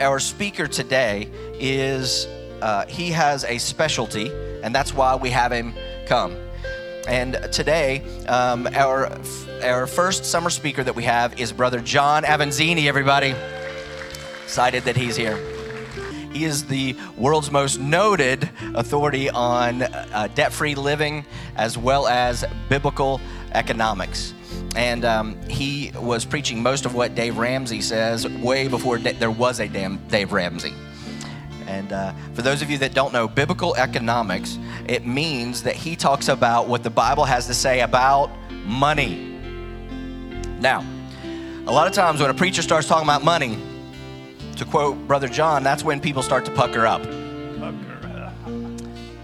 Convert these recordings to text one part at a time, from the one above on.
Our speaker today is, uh, he has a specialty, and that's why we have him come. And today, um, our, our first summer speaker that we have is Brother John Avanzini, everybody. Excited that he's here. He is the world's most noted authority on uh, debt free living as well as biblical economics. And um, he was preaching most of what Dave Ramsey says way before there was a damn Dave Ramsey. And uh, for those of you that don't know, biblical economics, it means that he talks about what the Bible has to say about money. Now, a lot of times when a preacher starts talking about money, to quote Brother John, that's when people start to pucker up.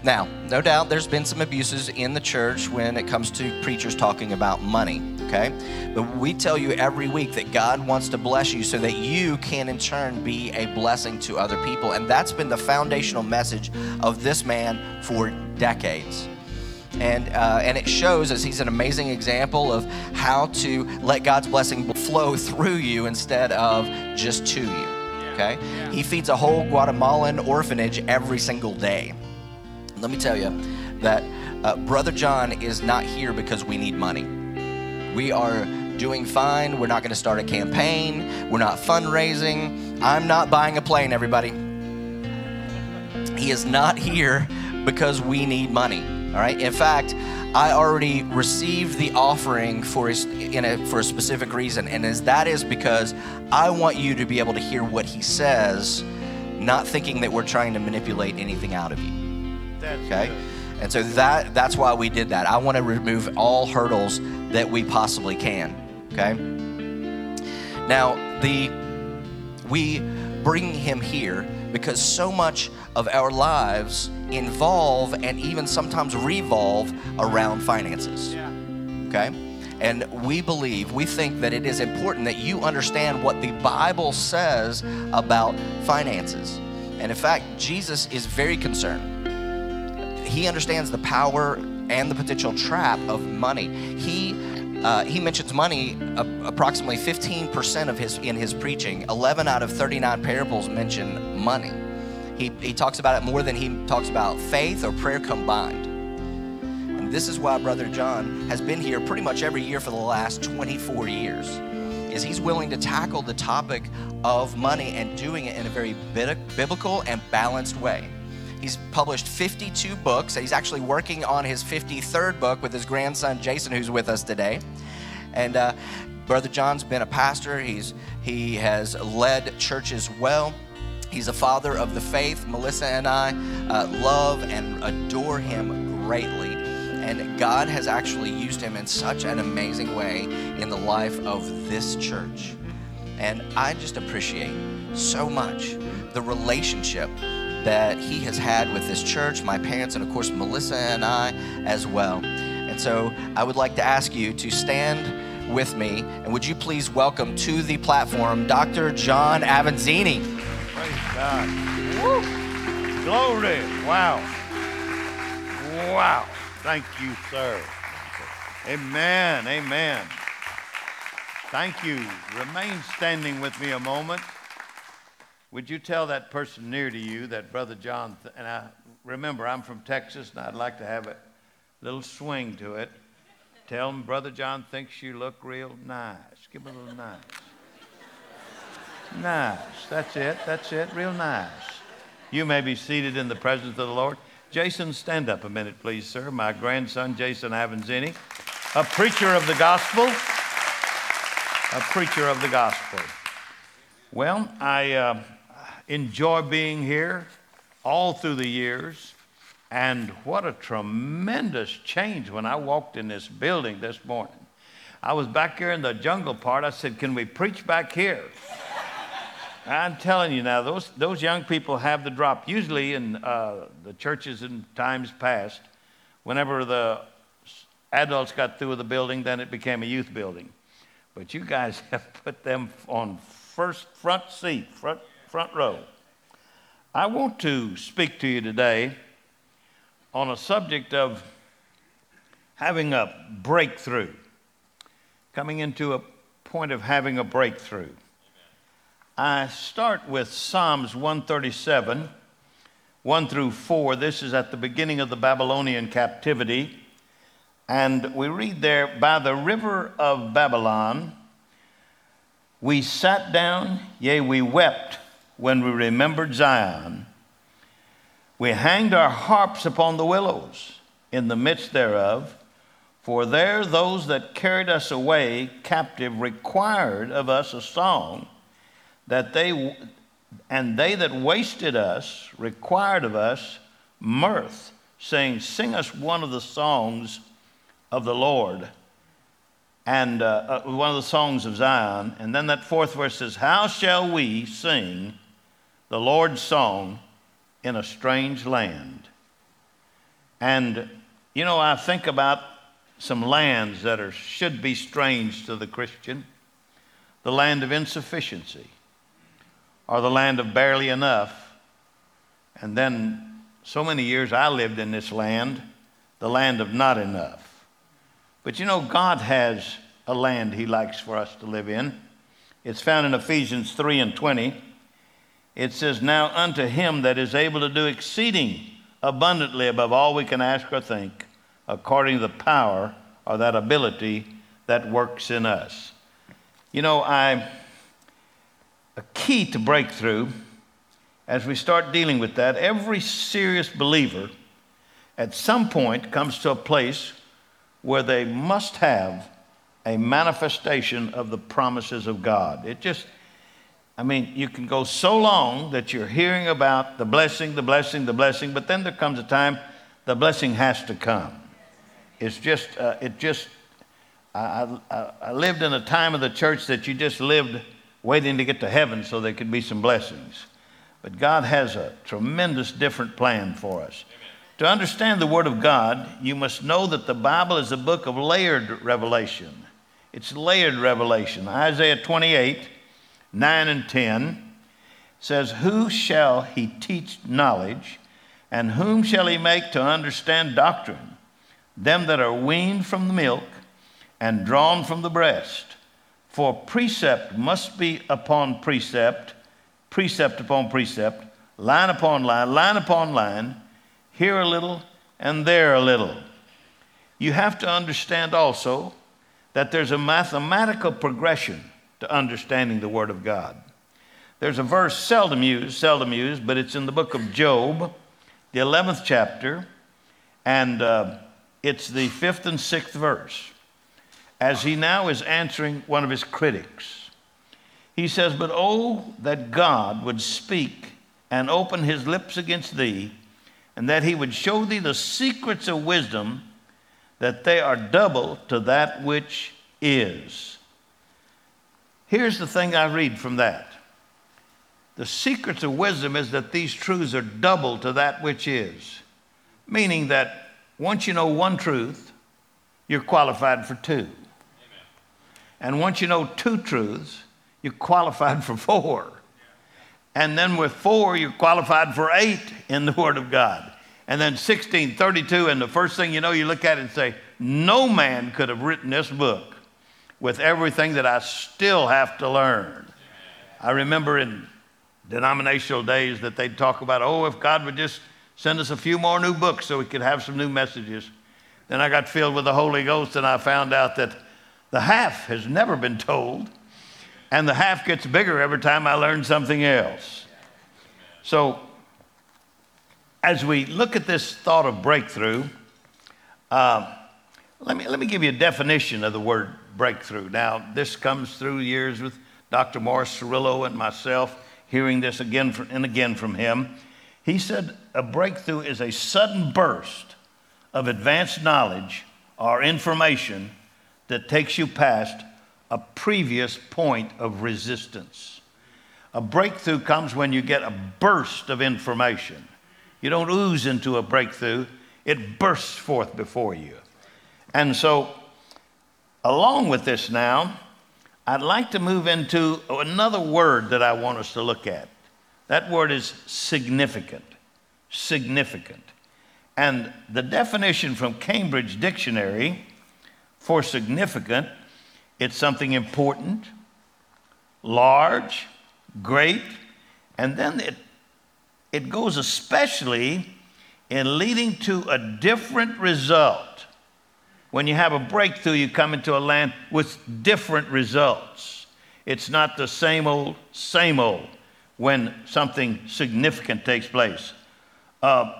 Now, no doubt there's been some abuses in the church when it comes to preachers talking about money, okay? But we tell you every week that God wants to bless you so that you can in turn be a blessing to other people. And that's been the foundational message of this man for decades. And, uh, and it shows as he's an amazing example of how to let God's blessing flow through you instead of just to you. Okay? He feeds a whole Guatemalan orphanage every single day let me tell you that uh, Brother John is not here because we need money. We are doing fine. We're not going to start a campaign. We're not fundraising. I'm not buying a plane, everybody. He is not here because we need money. All right. In fact, I already received the offering for a, in a, for a specific reason, and as that is because I want you to be able to hear what he says, not thinking that we're trying to manipulate anything out of you. That's okay? Good. And so that that's why we did that. I want to remove all hurdles that we possibly can. Okay? Now, the we bring him here because so much of our lives involve and even sometimes revolve around finances. Yeah. Okay? And we believe, we think that it is important that you understand what the Bible says about finances. And in fact, Jesus is very concerned he understands the power and the potential trap of money. He uh, he mentions money uh, approximately 15% of his in his preaching. 11 out of 39 parables mention money. He, he talks about it more than he talks about faith or prayer combined. And this is why Brother John has been here pretty much every year for the last 24 years. Is he's willing to tackle the topic of money and doing it in a very biblical and balanced way. He's published 52 books. He's actually working on his 53rd book with his grandson Jason, who's with us today. And uh, Brother John's been a pastor. He's he has led churches well. He's a father of the faith. Melissa and I uh, love and adore him greatly. And God has actually used him in such an amazing way in the life of this church. And I just appreciate so much the relationship that he has had with this church, my parents, and of course, Melissa and I as well. And so I would like to ask you to stand with me, and would you please welcome to the platform Dr. John Avanzini. Praise God. Woo. Glory. Wow. Wow. Thank you, sir. Amen. Amen. Thank you. Remain standing with me a moment. Would you tell that person near to you that Brother John, th- and I remember I'm from Texas and I'd like to have a little swing to it. Tell him Brother John thinks you look real nice. Give him a little nice. Nice. That's it. That's it. Real nice. You may be seated in the presence of the Lord. Jason, stand up a minute, please, sir. My grandson, Jason Avanzini, a preacher of the gospel. A preacher of the gospel. Well, I. Uh, enjoy being here all through the years. And what a tremendous change when I walked in this building this morning. I was back here in the jungle part. I said, Can we preach back here? I'm telling you now, those, those young people have the drop. Usually in uh, the churches in times past, whenever the adults got through with the building, then it became a youth building. But you guys have put them on first front seat, front front row. I want to speak to you today on a subject of having a breakthrough, coming into a point of having a breakthrough. I start with Psalms 137, 1 through 4. This is at the beginning of the Babylonian captivity. And we read there, By the river of Babylon, we sat down, yea, we wept when we remembered Zion. We hanged our harps upon the willows in the midst thereof, for there those that carried us away captive required of us a song, that they and they that wasted us required of us mirth, saying, Sing us one of the songs of the Lord and uh, uh, one of the songs of Zion. And then that fourth verse says, How shall we sing the Lord's song in a strange land? And, you know, I think about some lands that are, should be strange to the Christian the land of insufficiency, or the land of barely enough. And then, so many years I lived in this land, the land of not enough. But you know, God has a land He likes for us to live in. It's found in Ephesians 3 and 20. It says, Now unto Him that is able to do exceeding abundantly above all we can ask or think, according to the power or that ability that works in us. You know, I, a key to breakthrough, as we start dealing with that, every serious believer at some point comes to a place where they must have a manifestation of the promises of God. It just, I mean, you can go so long that you're hearing about the blessing, the blessing, the blessing, but then there comes a time the blessing has to come. It's just, uh, it just, I, I, I lived in a time of the church that you just lived waiting to get to heaven so there could be some blessings. But God has a tremendous different plan for us. To understand the Word of God, you must know that the Bible is a book of layered revelation. It's layered revelation. Isaiah 28, 9 and 10 says, Who shall he teach knowledge, and whom shall he make to understand doctrine? Them that are weaned from the milk and drawn from the breast. For precept must be upon precept, precept upon precept, line upon line, line upon line here a little and there a little. You have to understand also that there's a mathematical progression to understanding the Word of God. There's a verse seldom used, seldom used, but it's in the book of Job, the 11th chapter, and uh, it's the fifth and sixth verse. As he now is answering one of his critics, he says, But oh, that God would speak and open his lips against thee and that he would show thee the secrets of wisdom, that they are double to that which is. Here's the thing I read from that the secrets of wisdom is that these truths are double to that which is, meaning that once you know one truth, you're qualified for two. Amen. And once you know two truths, you're qualified for four. And then with four, you're qualified for eight in the Word of God. And then 16, 32, and the first thing you know, you look at it and say, No man could have written this book with everything that I still have to learn. I remember in denominational days that they'd talk about, oh, if God would just send us a few more new books so we could have some new messages. Then I got filled with the Holy Ghost and I found out that the half has never been told and the half gets bigger every time I learn something else. So, as we look at this thought of breakthrough, uh, let, me, let me give you a definition of the word breakthrough. Now, this comes through years with Dr. Morris Cerullo and myself, hearing this again and again from him. He said a breakthrough is a sudden burst of advanced knowledge or information that takes you past a previous point of resistance. A breakthrough comes when you get a burst of information. You don't ooze into a breakthrough, it bursts forth before you. And so, along with this now, I'd like to move into another word that I want us to look at. That word is significant. Significant. And the definition from Cambridge Dictionary for significant it's something important, large, great. And then it, it goes especially in leading to a different result. When you have a breakthrough, you come into a land with different results. It's not the same old, same old when something significant takes place. Uh,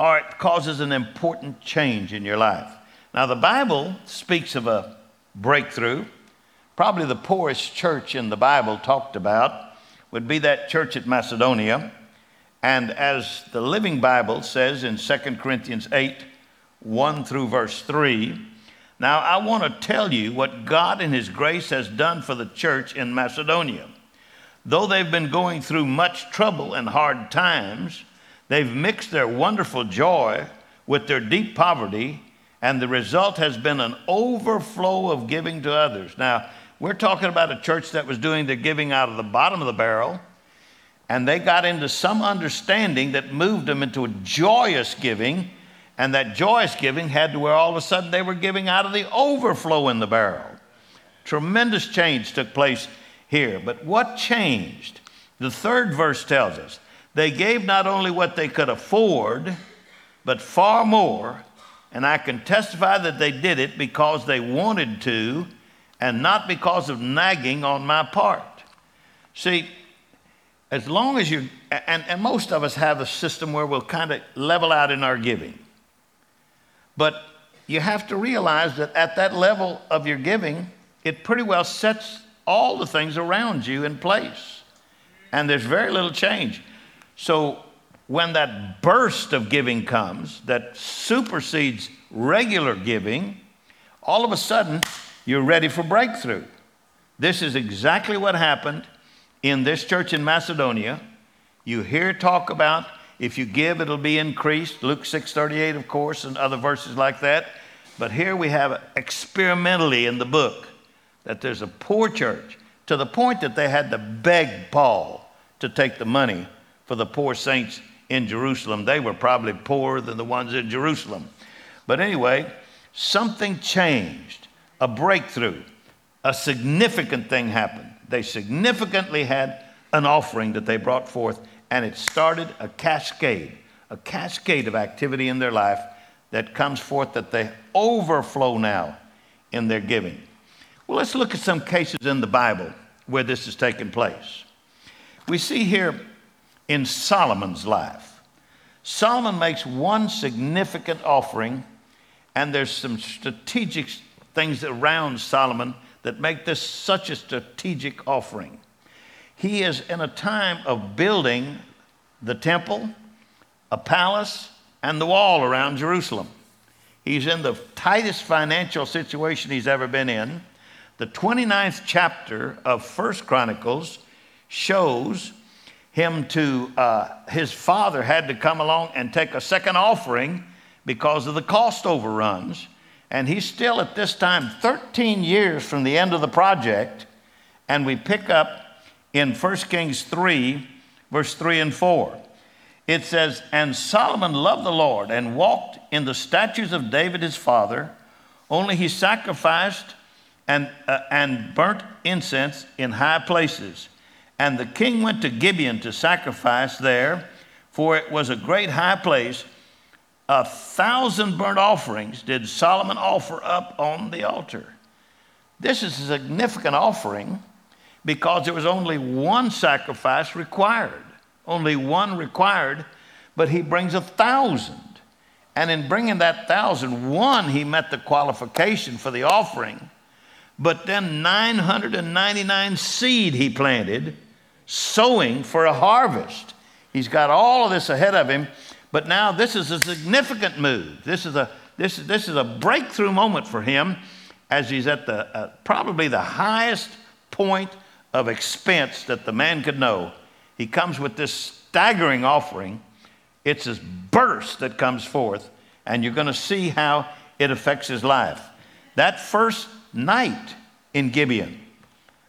or it causes an important change in your life. Now, the Bible speaks of a breakthrough. Probably the poorest church in the Bible talked about would be that church at Macedonia. And as the Living Bible says in 2 Corinthians 8 1 through verse 3, now I want to tell you what God in His grace has done for the church in Macedonia. Though they've been going through much trouble and hard times, they've mixed their wonderful joy with their deep poverty, and the result has been an overflow of giving to others. Now, we're talking about a church that was doing the giving out of the bottom of the barrel, and they got into some understanding that moved them into a joyous giving, and that joyous giving had to where all of a sudden they were giving out of the overflow in the barrel. Tremendous change took place here. But what changed? The third verse tells us they gave not only what they could afford, but far more. And I can testify that they did it because they wanted to and not because of nagging on my part. See, as long as you, and, and most of us have a system where we'll kind of level out in our giving. But you have to realize that at that level of your giving, it pretty well sets all the things around you in place. And there's very little change. So when that burst of giving comes that supersedes regular giving, all of a sudden you're ready for breakthrough. This is exactly what happened in this church in Macedonia. You hear talk about if you give it'll be increased, Luke 6:38 of course and other verses like that. But here we have experimentally in the book that there's a poor church to the point that they had to beg Paul to take the money for the poor saints in Jerusalem. They were probably poorer than the ones in Jerusalem. But anyway, something changed a breakthrough, a significant thing happened. They significantly had an offering that they brought forth, and it started a cascade, a cascade of activity in their life that comes forth that they overflow now in their giving. Well, let's look at some cases in the Bible where this has taken place. We see here in Solomon's life, Solomon makes one significant offering, and there's some strategic things around Solomon that make this such a strategic offering. He is in a time of building the temple, a palace, and the wall around Jerusalem. He's in the tightest financial situation he's ever been in. The 29th chapter of First Chronicles shows him to, uh, his father had to come along and take a second offering because of the cost overruns. And he's still at this time 13 years from the end of the project. And we pick up in 1 Kings 3, verse 3 and 4. It says, And Solomon loved the Lord and walked in the statutes of David his father, only he sacrificed and, uh, and burnt incense in high places. And the king went to Gibeon to sacrifice there, for it was a great high place a thousand burnt offerings did Solomon offer up on the altar. This is a significant offering because there was only one sacrifice required, only one required, but he brings a thousand. And in bringing that thousand, one, he met the qualification for the offering, but then 999 seed he planted, sowing for a harvest. He's got all of this ahead of him but now this is a significant move. This is a, this, this is a breakthrough moment for him as he's at the, uh, probably the highest point of expense that the man could know. He comes with this staggering offering. It's this burst that comes forth, and you're going to see how it affects his life. That first night in Gibeon,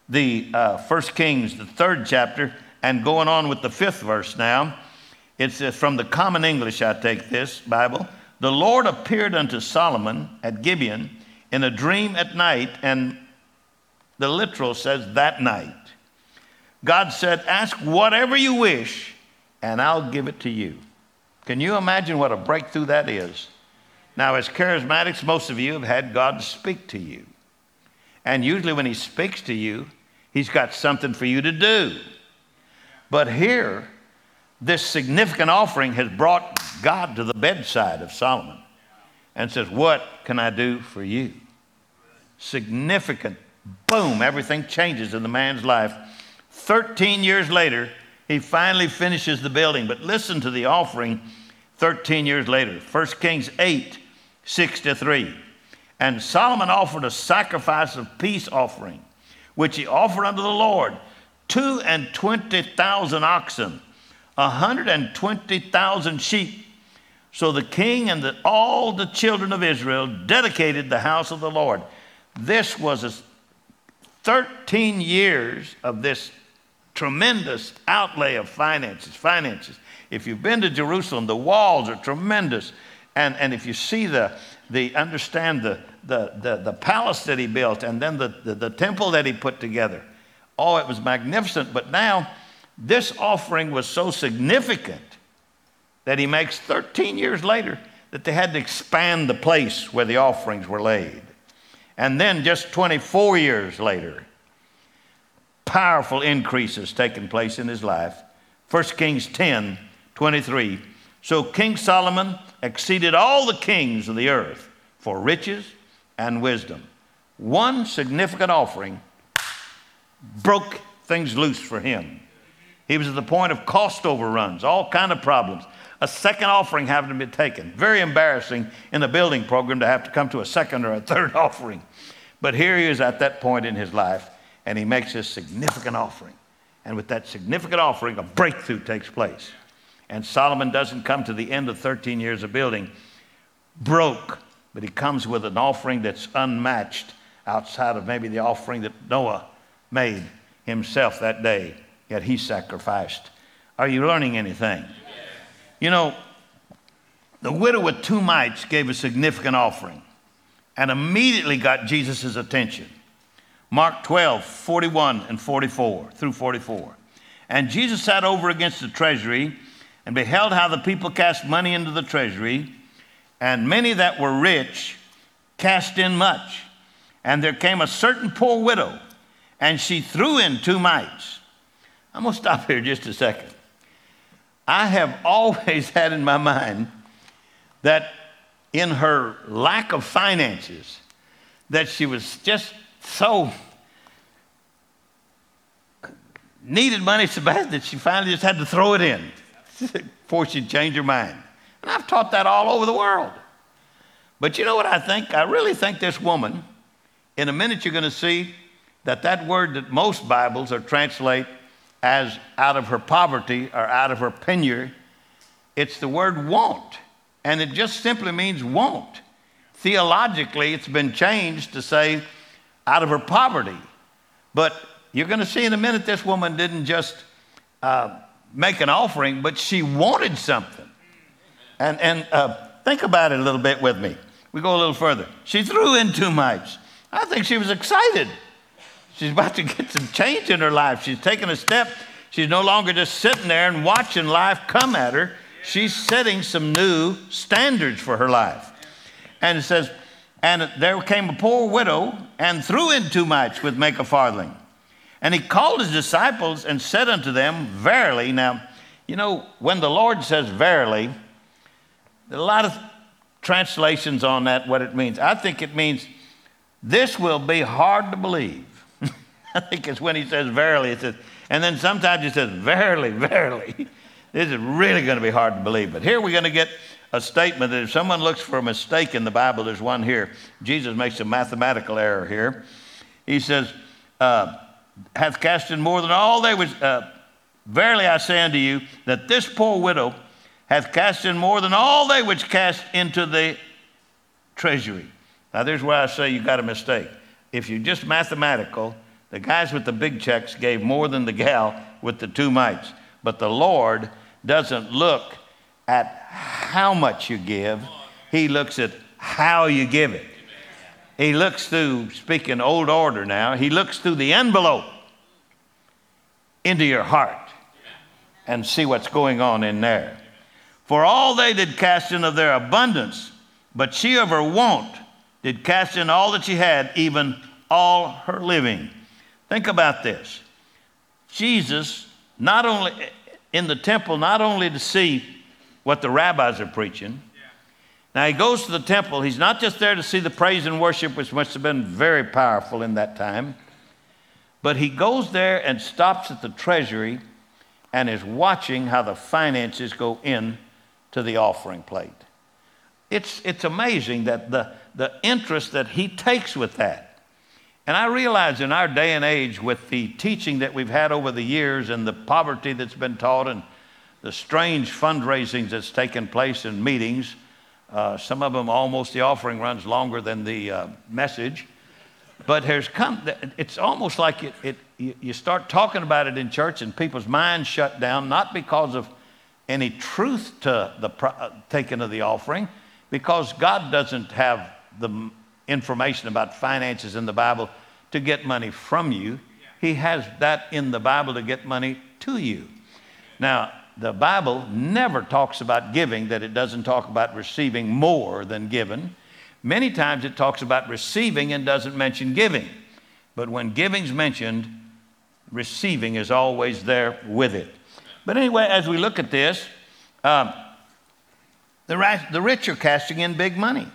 the uh, First Kings, the third chapter, and going on with the fifth verse now it's from the Common English, I take this Bible. The Lord appeared unto Solomon at Gibeon in a dream at night, and the literal says that night. God said, Ask whatever you wish, and I'll give it to you. Can you imagine what a breakthrough that is? Now, as charismatics, most of you have had God speak to you. And usually, when He speaks to you, He's got something for you to do. But here, this significant offering has brought God to the bedside of Solomon and says, What can I do for you? Significant. Boom, everything changes in the man's life. 13 years later, he finally finishes the building. But listen to the offering 13 years later 1 Kings 8 6 to 3. And Solomon offered a sacrifice of peace offering, which he offered unto the Lord two and twenty thousand oxen, a hundred and twenty thousand sheep. So the king and the, all the children of Israel dedicated the house of the Lord. This was a 13 years of this tremendous outlay of finances, finances. If you've been to Jerusalem, the walls are tremendous. And, and if you see the, the understand the, the, the, the palace that he built and then the, the, the temple that he put together, oh, it was magnificent. But now, this offering was so significant that he makes 13 years later that they had to expand the place where the offerings were laid. And then just 24 years later, powerful increases taking place in his life. 1 Kings 10 23. So King Solomon exceeded all the kings of the earth for riches and wisdom. One significant offering broke things loose for him. He was at the point of cost overruns, all kind of problems. A second offering having to be taken. Very embarrassing in the building program to have to come to a second or a third offering. But here he is at that point in his life, and he makes this significant offering. And with that significant offering, a breakthrough takes place. And Solomon doesn't come to the end of 13 years of building broke, but he comes with an offering that's unmatched outside of maybe the offering that Noah made himself that day, yet he sacrificed. Are you learning anything? You know, the widow with two mites gave a significant offering and immediately got Jesus' attention. Mark 12, 41 and 44 through 44. And Jesus sat over against the treasury and beheld how the people cast money into the treasury, and many that were rich cast in much. And there came a certain poor widow, and she threw in two mites. I'm going to stop here just a second. I have always had in my mind that in her lack of finances, that she was just so needed money so bad that she finally just had to throw it in before she'd change her mind. And I've taught that all over the world. But you know what I think? I really think this woman, in a minute you're going to see that that word that most Bibles are translate as out of her poverty or out of her penury, it's the word want. And it just simply means want. Theologically, it's been changed to say out of her poverty. But you're going to see in a minute this woman didn't just uh, make an offering, but she wanted something. And, and uh, think about it a little bit with me. We go a little further. She threw in two mites. I think she was excited. She's about to get some change in her life. She's taking a step. She's no longer just sitting there and watching life come at her. She's setting some new standards for her life. And it says, And there came a poor widow and threw in two mites with make a farthing. And he called his disciples and said unto them, Verily, now, you know, when the Lord says verily, there are a lot of translations on that, what it means. I think it means this will be hard to believe. I think it's when he says verily, it says, and then sometimes he says, Verily, verily. This is really going to be hard to believe. But here we're going to get a statement that if someone looks for a mistake in the Bible, there's one here. Jesus makes a mathematical error here. He says, uh, hath cast in more than all they was. Uh, Verily I say unto you that this poor widow hath cast in more than all they which cast into the treasury. Now, there's where I say you got a mistake. If you're just mathematical, the guys with the big checks gave more than the gal with the two mites. But the Lord doesn't look at how much you give, He looks at how you give it. He looks through, speaking old order now, he looks through the envelope. into your heart and see what's going on in there. For all they did cast in of their abundance, but she of her want did cast in all that she had, even all her living. Think about this. Jesus, not only in the temple, not only to see what the rabbis are preaching, now he goes to the temple. He's not just there to see the praise and worship, which must have been very powerful in that time, but he goes there and stops at the treasury and is watching how the finances go in to the offering plate. It's, it's amazing that the, the interest that he takes with that. And I realize in our day and age, with the teaching that we've had over the years and the poverty that's been taught and the strange fundraisings that's taken place in meetings, uh, some of them almost the offering runs longer than the uh, message. But there's come, it's almost like it, it, you start talking about it in church and people's minds shut down, not because of any truth to the uh, taking of the offering, because God doesn't have the information about finances in the Bible to get money from you. He has that in the Bible to get money to you. Now, the Bible never talks about giving, that it doesn't talk about receiving more than given. Many times it talks about receiving and doesn't mention giving. But when giving's mentioned, receiving is always there with it. But anyway, as we look at this, um, the, the rich are casting in big money.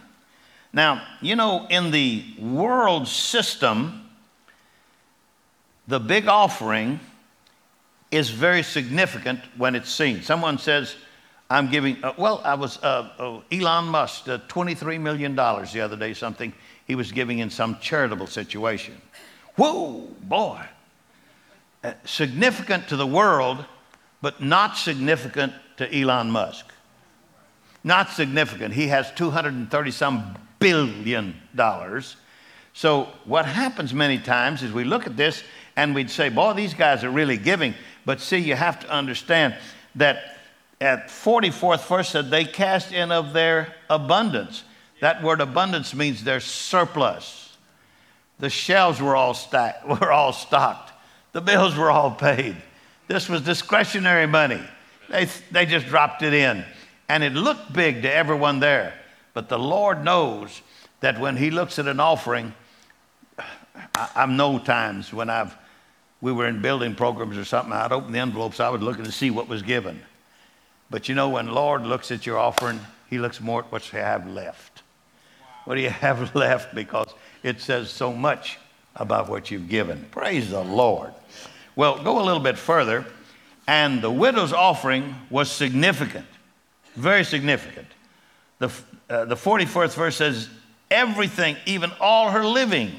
Now, you know, in the world system, the big offering is very significant when it's seen. Someone says, I'm giving, uh, well, I was, uh, uh, Elon Musk, uh, $23 million the other day, something he was giving in some charitable situation. Whoa, boy. Uh, significant to the world, but not significant to Elon Musk. Not significant. He has 230 some billion dollars. So, what happens many times is we look at this and we'd say, boy, these guys are really giving. But see, you have to understand that at 44th verse said they cast in of their abundance. That word abundance means their surplus. The shelves were all, stacked, were all stocked. The bills were all paid. This was discretionary money. They, they just dropped it in. And it looked big to everyone there. But the Lord knows that when He looks at an offering, I, have known times when I've we were in building programs or something, I'd open the envelopes, I was looking to see what was given. But you know, when Lord looks at your offering, He looks more at what you have left. What do you have left? Because it says so much about what you've given. Praise the Lord. Well, go a little bit further, and the widow's offering was significant, very significant. The, uh, the 44th verse says, everything, even all her living.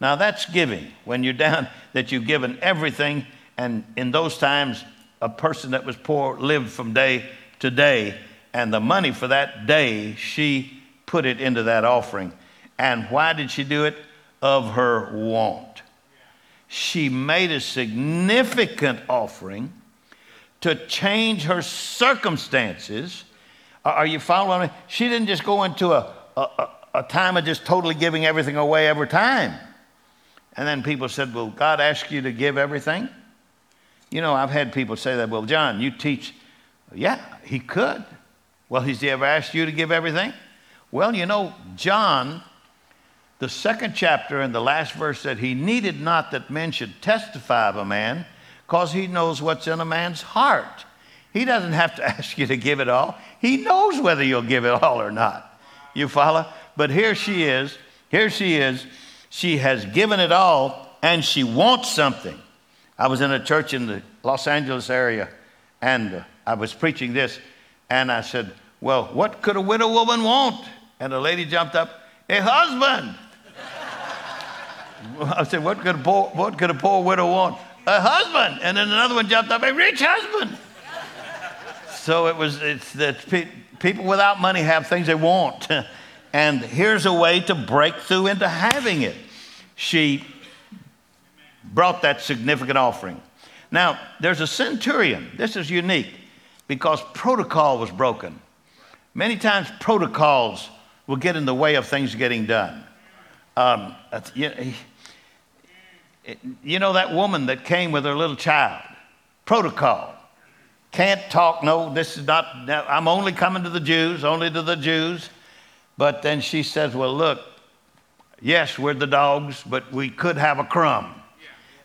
Now that's giving. When you're down, that you've given everything, and in those times, a person that was poor lived from day to day, and the money for that day, she put it into that offering. And why did she do it? Of her want. She made a significant offering to change her circumstances. Are you following me? She didn't just go into a, a, a time of just totally giving everything away every time. And then people said, Will God ask you to give everything? You know, I've had people say that, Well, John, you teach. Yeah, he could. Well, has he ever asked you to give everything? Well, you know, John, the second chapter and the last verse said, He needed not that men should testify of a man, because he knows what's in a man's heart. He doesn't have to ask you to give it all. He knows whether you'll give it all or not. You follow? But here she is. Here she is she has given it all and she wants something. I was in a church in the Los Angeles area and I was preaching this and I said, Well, what could a widow woman want? And a lady jumped up, A husband. I said, what could, a poor, what could a poor widow want? A husband. And then another one jumped up, A rich husband. so it was, it's that pe- people without money have things they want. and here's a way to break through into having it she brought that significant offering. Now, there's a centurion. This is unique because protocol was broken. Many times, protocols will get in the way of things getting done. Um, you know that woman that came with her little child? Protocol. Can't talk, no, this is not, no, I'm only coming to the Jews, only to the Jews. But then she says, Well, look, yes, we're the dogs, but we could have a crumb.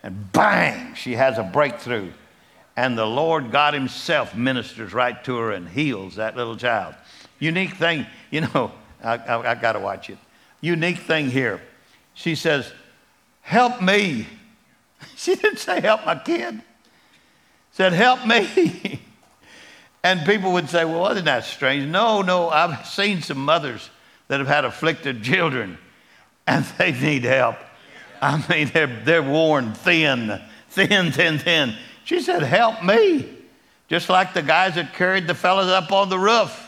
And bang, she has a breakthrough. And the Lord God Himself ministers right to her and heals that little child. Unique thing, you know, I, I, I got to watch it. Unique thing here. She says, Help me. She didn't say, Help my kid. Said, Help me. And people would say, Well, isn't that strange? No, no, I've seen some mothers that have had afflicted children and they need help. I mean, they're, they're worn thin, thin, thin, thin. She said, Help me. Just like the guys that carried the fellas up on the roof.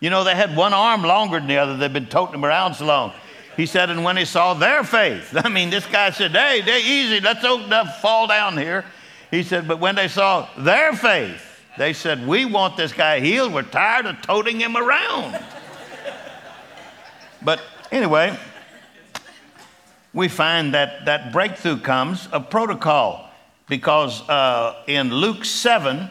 You know, they had one arm longer than the other. They've been toting them around so long. He said, and when he saw their faith, I mean, this guy said, hey, they're easy. Let's open up, fall down here. He said, but when they saw their faith, they said, we want this guy healed. We're tired of toting him around. But anyway, we find that that breakthrough comes of protocol because uh, in Luke 7,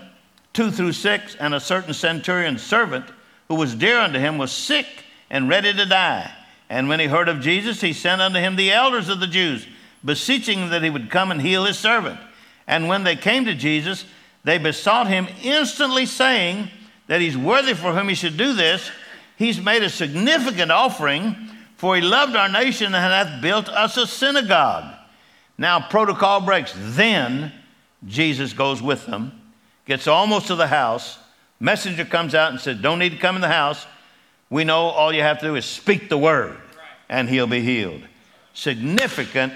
2 through 6, and a certain centurion's servant who was dear unto him was sick and ready to die. And when he heard of Jesus, he sent unto him the elders of the Jews, beseeching that he would come and heal his servant. And when they came to Jesus, they besought him instantly, saying that he's worthy for whom he should do this. He's made a significant offering, for he loved our nation and hath built us a synagogue. Now, protocol breaks. Then Jesus goes with them, gets almost to the house. Messenger comes out and says, Don't need to come in the house. We know all you have to do is speak the word, and he'll be healed. Significant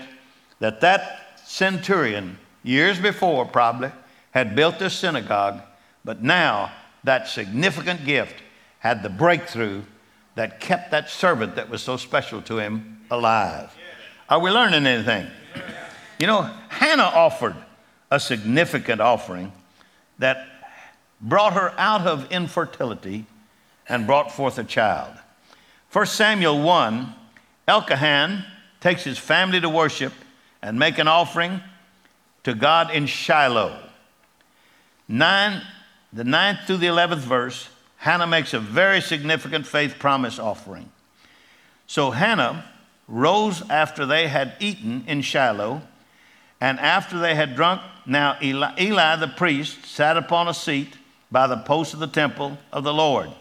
that that centurion, years before probably, had built this synagogue, but now that significant gift had the breakthrough that kept that servant that was so special to him alive. Are we learning anything? You know, Hannah offered a significant offering that brought her out of infertility and brought forth a child. 1 Samuel 1 Elkahan takes his family to worship and make an offering to God in Shiloh. Nine, the ninth through the eleventh verse, Hannah makes a very significant faith promise offering. So Hannah rose after they had eaten in Shiloh, and after they had drunk. Now Eli, Eli the priest sat upon a seat by the post of the temple of the Lord.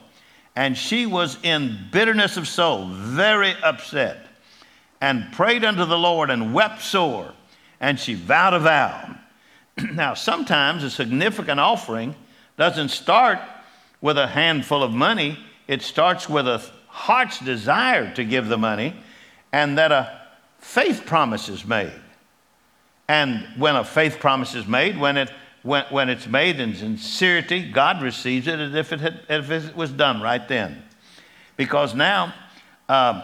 And she was in bitterness of soul, very upset, and prayed unto the Lord and wept sore. And she vowed a vow. now, sometimes a significant offering doesn't start with a handful of money, it starts with a heart's desire to give the money, and that a faith promise is made. And when a faith promise is made, when, it, when, when it's made in sincerity, God receives it as if it, had, as if it was done right then. Because now, um,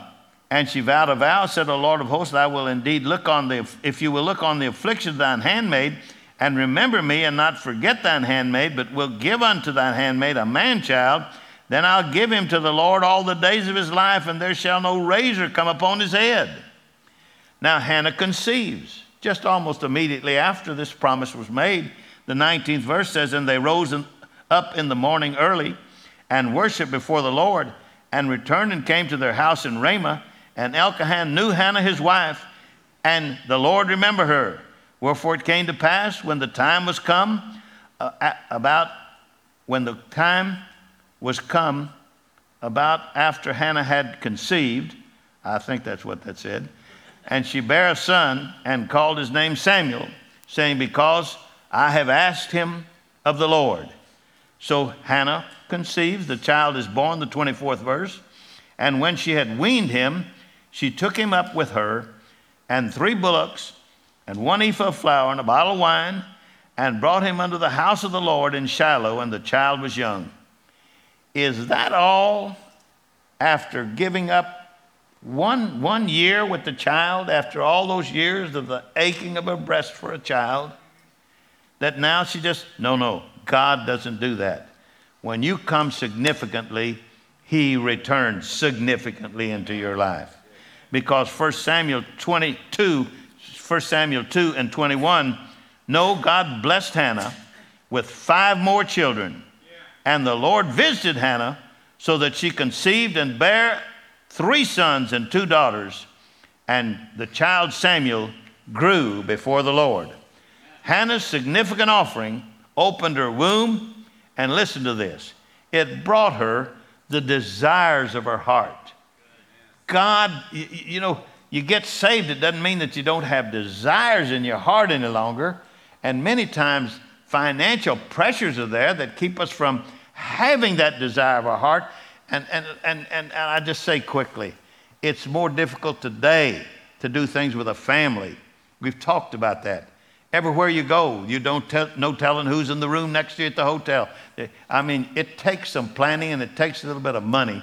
and she vowed a vow, said, O Lord of hosts, I will indeed look on the, if you will look on the affliction of thine handmaid, and remember me, and not forget thine handmaid, but will give unto thine handmaid a man child, then I'll give him to the Lord all the days of his life, and there shall no razor come upon his head. Now Hannah conceives. Just almost immediately after this promise was made, the 19th verse says, And they rose up in the morning early and worshiped before the Lord, and returned and came to their house in Ramah. And Elkahan knew Hannah his wife, and the Lord remembered her. Wherefore it came to pass when the time was come, uh, about when the time was come, about after Hannah had conceived, I think that's what that said, and she bare a son and called his name Samuel, saying, Because I have asked him of the Lord. So Hannah conceives, the child is born, the 24th verse. And when she had weaned him, she took him up with her, and three bullocks, and one ephah of flour, and a bottle of wine, and brought him unto the house of the Lord in Shiloh, and the child was young. Is that all after giving up one, one year with the child, after all those years of the aching of her breast for a child? That now she just, no, no, God doesn't do that. When you come significantly, He returns significantly into your life. Because 1 Samuel 22 1 Samuel 2 and 21, no, God blessed Hannah with five more children. And the Lord visited Hannah so that she conceived and bare three sons and two daughters. And the child Samuel grew before the Lord. Hannah's significant offering opened her womb, and listen to this it brought her the desires of her heart. God, you, know, you get saved, it doesn't mean that you don't have desires in your heart any longer. And many times, financial pressures are there that keep us from having that desire of our heart. And, and, and, and, and I just say quickly, it's more difficult today to do things with a family. We've talked about that. Everywhere you go, you don't tell, no telling who's in the room next to you at the hotel. I mean, it takes some planning and it takes a little bit of money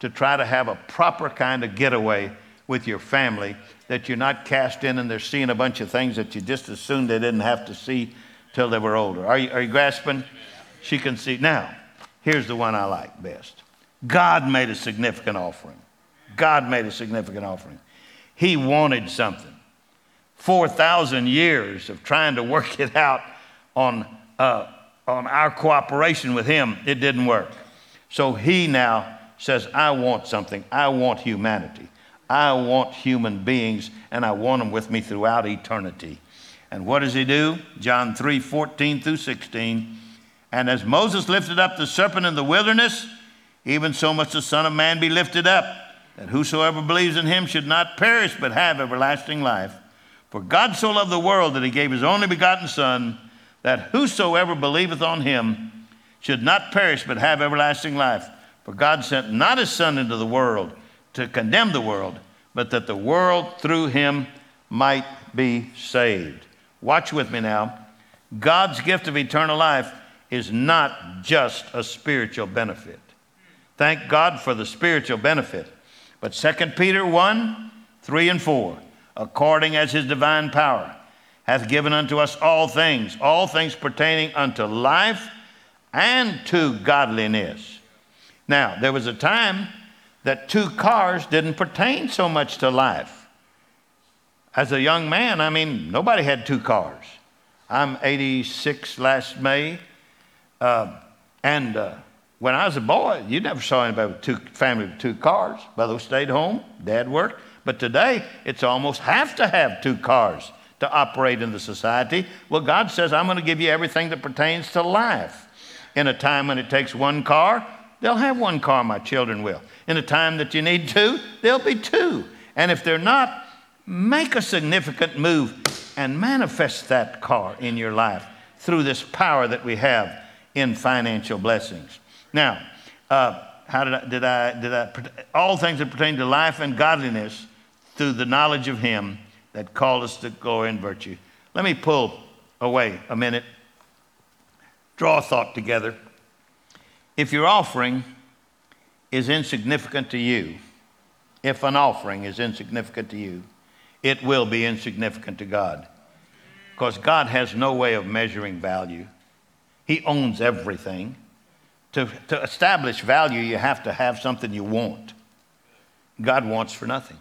to try to have a proper kind of getaway with your family that you're not cast in and they're seeing a bunch of things that you just assumed they didn't have to see till they were older. Are you, are you grasping? She can see. Now, here's the one I like best God made a significant offering. God made a significant offering. He wanted something. 4,000 years of trying to work it out on, uh, on our cooperation with Him, it didn't work. So He now says, I want something. I want humanity. I want human beings, and I want them with me throughout eternity. And what does he do? John 3 14 through 16. And as Moses lifted up the serpent in the wilderness, even so must the Son of Man be lifted up, that whosoever believes in him should not perish, but have everlasting life. For God so loved the world that he gave his only begotten Son, that whosoever believeth on him should not perish, but have everlasting life. For God sent not his Son into the world to condemn the world, but that the world through him might be saved. Watch with me now. God's gift of eternal life is not just a spiritual benefit. Thank God for the spiritual benefit. But 2 Peter 1 3 and 4, according as his divine power hath given unto us all things, all things pertaining unto life and to godliness. Now, there was a time that two cars didn't pertain so much to life. As a young man, I mean, nobody had two cars. I'm 86 last May. Uh, and uh, when I was a boy, you never saw anybody with two family with two cars. Brother stayed home, dad worked. But today, it's almost have to have two cars to operate in the society. Well, God says, I'm going to give you everything that pertains to life. In a time when it takes one car, they'll have one car, my children will. In a time that you need two, there'll be two. And if they're not, make a significant move and manifest that car in your life through this power that we have in financial blessings. Now, uh, how did I, did I, did I, all things that pertain to life and godliness through the knowledge of Him that called us to glory and virtue. Let me pull away a minute, draw a thought together. If your offering is insignificant to you, if an offering is insignificant to you, it will be insignificant to God. Because God has no way of measuring value, He owns everything. To, to establish value, you have to have something you want. God wants for nothing.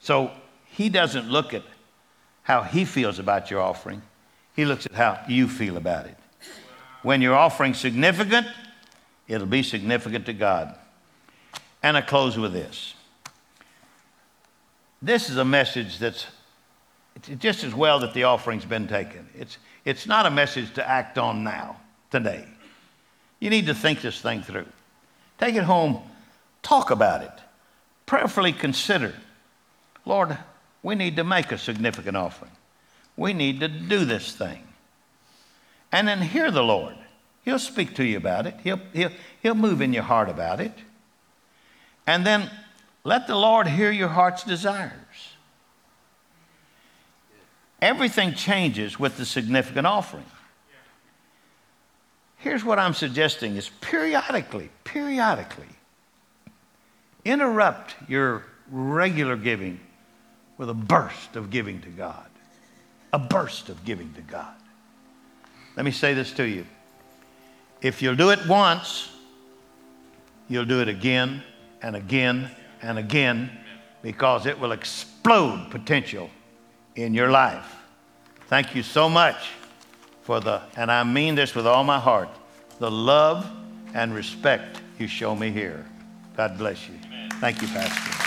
So He doesn't look at how He feels about your offering, He looks at how you feel about it. When you're offering significant, it'll be significant to God. And I close with this. This is a message that's just as well that the offering's been taken. It's, it's not a message to act on now, today. You need to think this thing through. Take it home, talk about it, prayerfully consider Lord, we need to make a significant offering. We need to do this thing. And then hear the Lord. He'll speak to you about it, He'll, he'll, he'll move in your heart about it. And then let the Lord hear your heart's desires. Everything changes with the significant offering. Here's what I'm suggesting is periodically, periodically, interrupt your regular giving with a burst of giving to God. A burst of giving to God. Let me say this to you. If you'll do it once, you'll do it again and again and again because it will explode potential in your life. Thank you so much for the, and I mean this with all my heart, the love and respect you show me here. God bless you. Thank you, Pastor.